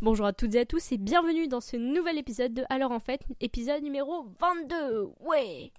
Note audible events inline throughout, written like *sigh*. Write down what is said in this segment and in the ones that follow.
Bonjour à toutes et à tous et bienvenue dans ce nouvel épisode de Alors en fait, épisode numéro 22. Ouais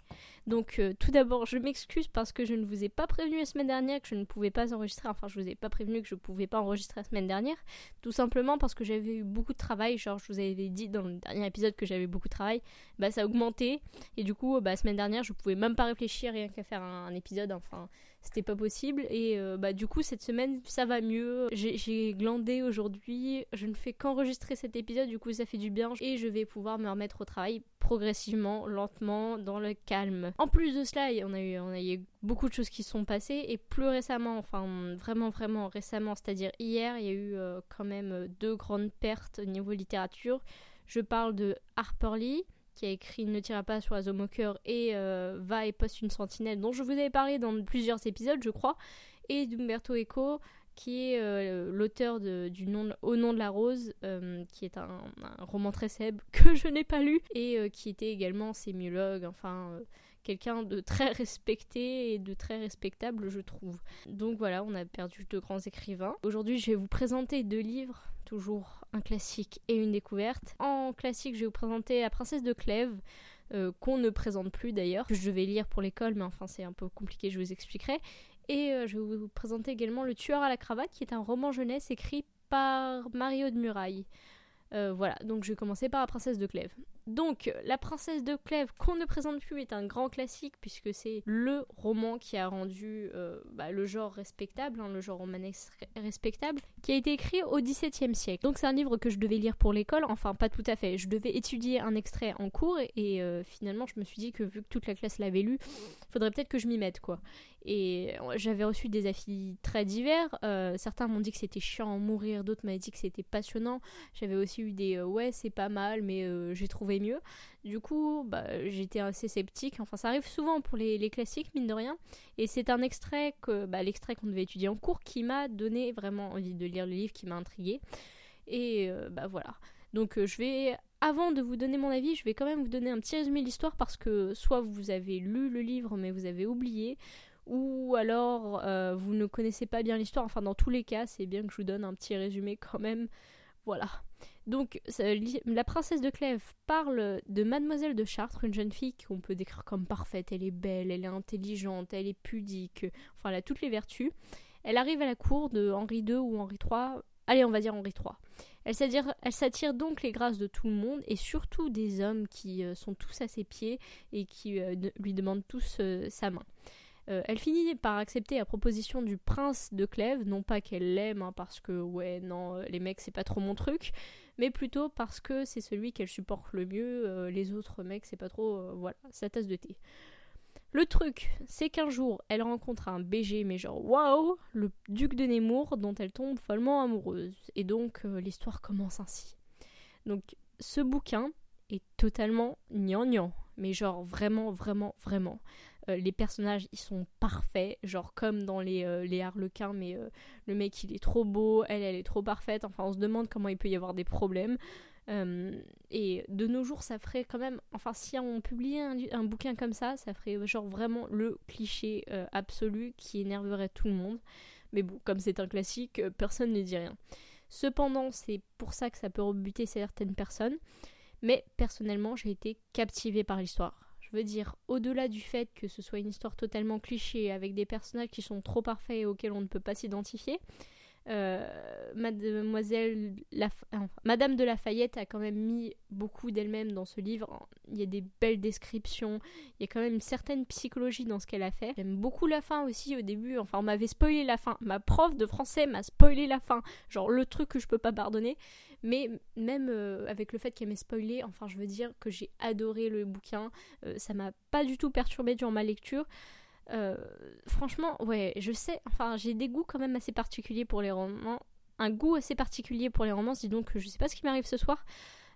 donc euh, tout d'abord, je m'excuse parce que je ne vous ai pas prévenu la semaine dernière que je ne pouvais pas enregistrer. Enfin, je vous ai pas prévenu que je pouvais pas enregistrer la semaine dernière. Tout simplement parce que j'avais eu beaucoup de travail. Genre, je vous avais dit dans le dernier épisode que j'avais beaucoup de travail. Bah, ça a augmenté. Et du coup, bah, la semaine dernière, je pouvais même pas réfléchir rien qu'à faire un, épisode. Enfin, c'était pas possible. Et euh, bah, du coup, cette semaine, ça va mieux. J'ai glandé aujourd'hui. Je ne fais qu'enregistrer cet épisode. Du coup, ça fait du bien. Et je vais pouvoir me remettre au travail progressivement, lentement, dans le calme. En plus de cela, on a eu, on a eu beaucoup de choses qui sont passées et plus récemment, enfin vraiment vraiment récemment, c'est-à-dire hier, il y a eu euh, quand même deux grandes pertes au niveau littérature. Je parle de Harper Lee qui a écrit Ne tira pas sur la et euh, Va et poste une sentinelle dont je vous avais parlé dans plusieurs épisodes je crois et d'Umberto Eco qui est euh, l'auteur du nom Au nom de la rose, euh, qui est un, roman très célèbre *laughs* que je n'ai pas lu, et euh, qui était également sémiologue, enfin quelqu'un de très respecté et de très respectable, je trouve. Donc voilà, on a perdu deux grands écrivains. Aujourd'hui, je vais vous présenter deux livres, toujours un classique et une découverte. En classique, je vais vous présenter La princesse de Clèves. qu'on ne présente plus d'ailleurs, je vais lire pour l'école, mais enfin c'est un peu compliqué, je vous expliquerai. Et euh, je vais vous présenter également Le Tueur à la cravate, qui est un roman jeunesse écrit par Mario de Muraille. Euh, voilà, donc je vais commencer par La princesse de Clèves. Donc, La princesse de Clèves, qu'on ne présente plus, est un grand classique puisque c'est le roman qui a rendu euh, bah, le genre respectable, hein, le genre romanesque respectable, qui a été écrit au XVIIe siècle. Donc, c'est un livre que je devais lire pour l'école, enfin, pas tout à fait. Je devais étudier un extrait en cours et, finalement, je me suis dit que vu que toute la classe l'avait lu, il faudrait peut-être que je m'y mette, quoi. Et j'avais reçu des avis très divers. Euh, certains m'ont dit que c'était chiant à mourir, d'autres m'avaient dit que c'était passionnant. J'avais aussi des euh, ouais, c'est pas mal, mais euh, j'ai trouvé mieux. Du coup, bah, j'étais assez sceptique. Enfin, ça arrive souvent pour les, classiques, mine de rien. Et c'est un extrait, que bah, l'extrait qu'on devait étudier en cours, qui m'a donné vraiment envie de lire le livre, qui m'a intrigué. Et bah voilà. Donc je vais avant de vous donner mon avis, je vais quand même vous donner un petit résumé de l'histoire parce que soit vous avez lu le livre mais vous avez oublié, ou alors euh, vous ne connaissez pas bien l'histoire. Enfin, dans tous les cas, c'est bien que je vous donne un petit résumé quand même. Voilà. Donc, la princesse de Clèves parle de Mademoiselle de Chartres, une jeune fille qu'on peut décrire comme parfaite. Elle est belle, elle est intelligente, elle est pudique. Enfin, elle a toutes les vertus. Elle arrive à la cour de Henri II ou Henri III. Allez, on va dire Henri III. Elle s'attire donc les grâces de tout le monde et surtout des hommes qui euh, sont tous à ses pieds et qui euh, lui demandent tous sa main. Euh, elle finit par accepter la proposition du prince de Clèves, non pas qu'elle l'aime, hein, parce que ouais, non, euh, les mecs c'est pas trop mon truc, mais plutôt parce que c'est celui qu'elle supporte le mieux, euh, les autres mecs c'est pas trop, voilà, sa tasse de thé. Le truc, c'est qu'un jour, elle rencontre un BG, mais genre waouh, le duc de Nemours, dont elle tombe follement amoureuse. Et donc, l'histoire commence ainsi. Donc, ce bouquin est totalement gnangnan, mais genre vraiment, vraiment, vraiment. Euh, les personnages, ils sont parfaits, genre comme dans les, euh, les Harlequins, mais euh, le mec, il est trop beau, elle, elle est trop parfaite. Enfin, on se demande comment il peut y avoir des problèmes. et de nos jours, ça ferait quand même. Enfin, si on publiait un, bouquin comme ça, ça ferait genre vraiment le cliché absolu qui énerverait tout le monde. Mais bon, comme c'est un classique, personne ne dit rien. Cependant, c'est pour ça que ça peut rebuter certaines personnes. Mais personnellement, j'ai été captivée par l'histoire veux dire, au-delà du fait que ce soit une histoire totalement cliché, avec des personnages qui sont trop parfaits et auxquels on ne peut pas s'identifier, euh, Mademoiselle Madame de Lafayette a quand même mis beaucoup d'elle-même dans ce livre. Il y a des belles descriptions, il y a quand même une certaine psychologie dans ce qu'elle a fait. J'aime beaucoup la fin aussi au début. Enfin, on m'avait spoilé la fin. Ma prof de français m'a spoilé la fin. Genre le truc que je peux pas pardonner. Mais même euh, avec le fait qu'elle m'ait spoilé, enfin, je veux dire que j'ai adoré le bouquin. Euh, ça m'a pas du tout perturbé durant ma lecture. Euh, franchement, ouais, je sais, enfin, j'ai des goûts quand même assez particuliers pour les romans. Un goût assez particulier pour les romans, dis donc, je sais pas ce qui m'arrive ce soir.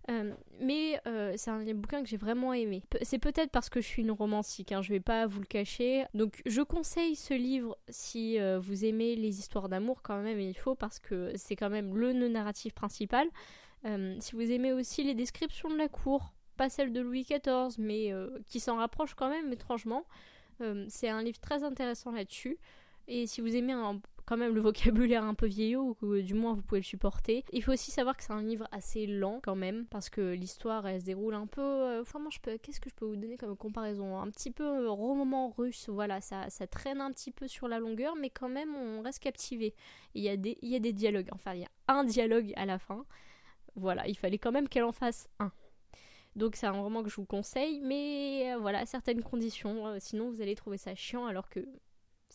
Euh, mais euh, c'est un bouquin que j'ai vraiment aimé. C'est peut-être parce que je suis une romantique, hein, je vais pas vous le cacher. Donc je conseille ce livre si vous aimez les histoires d'amour quand même, il faut parce que c'est quand même le narratif principal. si vous aimez aussi les descriptions de la cour, pas celles de Louis XIV, mais qui s'en rapprochent quand même étrangement. Euh, c'est un livre très intéressant là-dessus. Et si vous aimez quand même le *laughs* vocabulaire un peu vieillot, ou du moins vous pouvez le supporter. Il faut aussi savoir que c'est un livre assez lent quand même, parce que l'histoire elle se déroule un peu. Euh, je peux, qu'est-ce que je peux vous donner comme comparaison? Un petit peu euh, roman russe, voilà, ça, ça traîne un petit peu sur la longueur, mais quand même on reste captivé. Il y, a des, il y a des dialogues, enfin il y a un dialogue à la fin. Voilà, il fallait quand même qu'elle en fasse un. Donc c'est un roman que je vous conseille, mais euh, voilà, certaines conditions, sinon vous allez trouver ça chiant alors que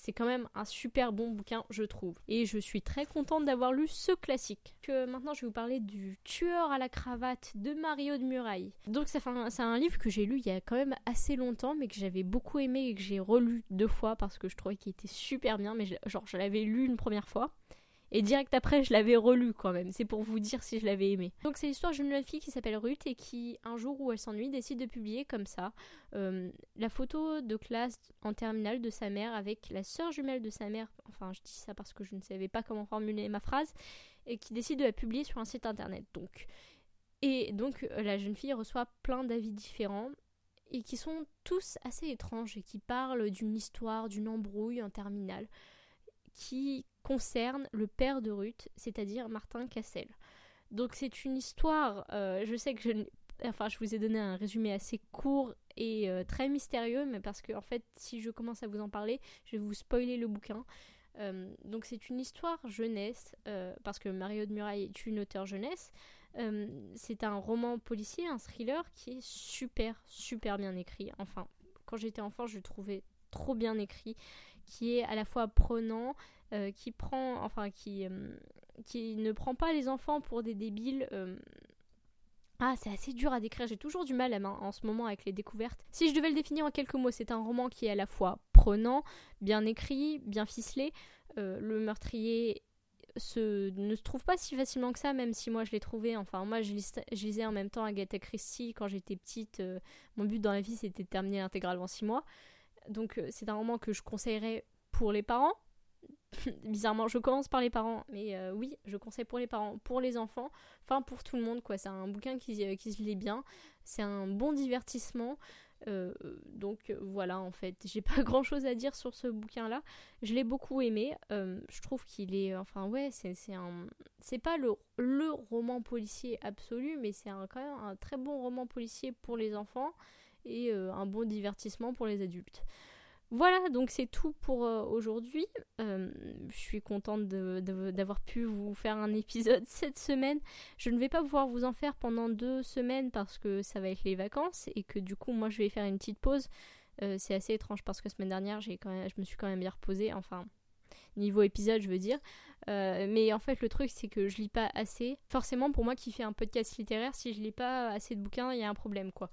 c'est quand même un super bon bouquin, je trouve. Et je suis très contente d'avoir lu ce classique. Que maintenant, je vais vous parler du Tueur à la cravate de Mario de Muraille. Donc, c'est un, livre que j'ai lu il y a quand même assez longtemps, mais que j'avais beaucoup aimé et que j'ai relu deux fois parce que je trouvais qu'il était super bien. Mais genre, je l'avais lu une première fois. Et direct après, je l'avais relu quand même. C'est pour vous dire si je l'avais aimé. Donc c'est l'histoire d'une jeune fille qui s'appelle Ruth et qui, un jour où elle s'ennuie, décide de publier comme ça euh, la photo de classe en terminale de sa mère avec la sœur jumelle de sa mère. Enfin, je dis ça parce que je ne savais pas comment formuler ma phrase. Et qui décide de la publier sur un site internet. Donc. Et donc euh, la jeune fille reçoit plein d'avis différents et qui sont tous assez étranges et qui parlent d'une histoire, d'une embrouille en terminale qui concerne le père de Ruth, c'est-à-dire Martin Cassel. Donc c'est une histoire, euh, je sais que je, enfin, je vous ai donné un résumé assez court et euh, très mystérieux, mais parce que en fait, si je commence à vous en parler, je vais vous spoiler le bouquin. Euh, donc c'est une histoire jeunesse, parce que Mario de Muraille est une auteure jeunesse. c'est un roman policier, un thriller qui est super, super bien écrit. Enfin, quand j'étais enfant, je trouvais trop bien écrit qui est à la fois prenant, euh, qui prend, enfin qui, euh, qui ne prend pas les enfants pour des débiles. Euh. Ah, c'est assez dur à décrire, j'ai toujours du mal en ce moment avec les découvertes. Si je devais le définir en quelques mots, c'est un roman qui est à la fois prenant, bien écrit, bien ficelé. le meurtrier ne se trouve pas si facilement que ça, même si moi je l'ai trouvé. Enfin, moi je, lisais en même temps Agatha Christie quand j'étais petite. mon but dans la vie c'était de terminer l'intégrale en 6 mois. Donc euh, c'est un roman que je conseillerais pour les parents. *laughs* Bizarrement, je commence par les parents, mais euh, oui, je conseille pour les parents, pour les enfants, enfin pour tout le monde quoi. C'est un bouquin qui, euh, se lit bien, c'est un bon divertissement. donc voilà, en fait, *laughs* j'ai pas *laughs* grand chose à dire sur ce bouquin-là. Je l'ai beaucoup aimé. je trouve qu'il est, enfin ouais, c'est un, c'est pas le, le roman policier absolu, mais c'est quand même un très bon roman policier pour les enfants et euh, un bon divertissement pour les adultes. Voilà, donc c'est tout pour euh, aujourd'hui. Euh, je suis contente d'avoir pu vous faire un épisode *laughs* cette semaine. Je ne vais pas pouvoir vous en faire pendant deux semaines parce que ça va être les vacances et que du coup moi je vais faire une petite pause. c'est assez étrange parce que semaine dernière je me suis quand même bien reposée. Enfin, niveau épisode je veux dire. mais en fait le truc c'est que je lis pas assez. Forcément pour moi qui fais un podcast littéraire, si je lis pas assez de bouquins, il y a un problème quoi.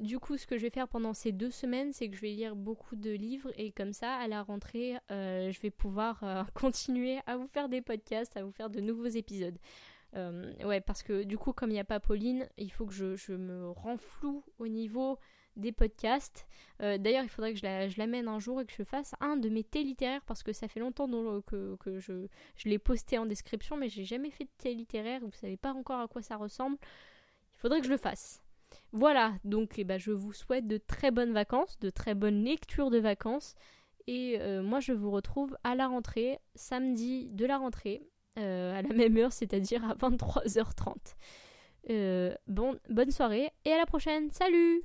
Du coup, ce que je vais faire pendant ces deux semaines, c'est que je vais lire beaucoup de livres et comme ça, à la rentrée, euh, je vais pouvoir euh, *laughs* continuer à vous faire des podcasts, à vous faire de nouveaux épisodes. Euh, ouais, parce que du coup, comme il n'y a pas Pauline, il faut que je, me renfloue au niveau des podcasts. D'ailleurs, il faudrait que je l'amène un jour et que je fasse un de mes thés littéraires parce que ça fait longtemps que, je, l'ai posté en description, mais j'ai jamais fait de thé littéraire. Vous savez pas encore à quoi ça ressemble. Il faudrait que je le fasse. Voilà, donc eh ben, je vous souhaite de très bonnes vacances, de très bonnes lectures de vacances. Et euh, moi, je vous retrouve à la rentrée, samedi de la rentrée, euh, à la même heure, c'est-à-dire à 23h30. Euh, bon, bonne soirée et à la prochaine. Salut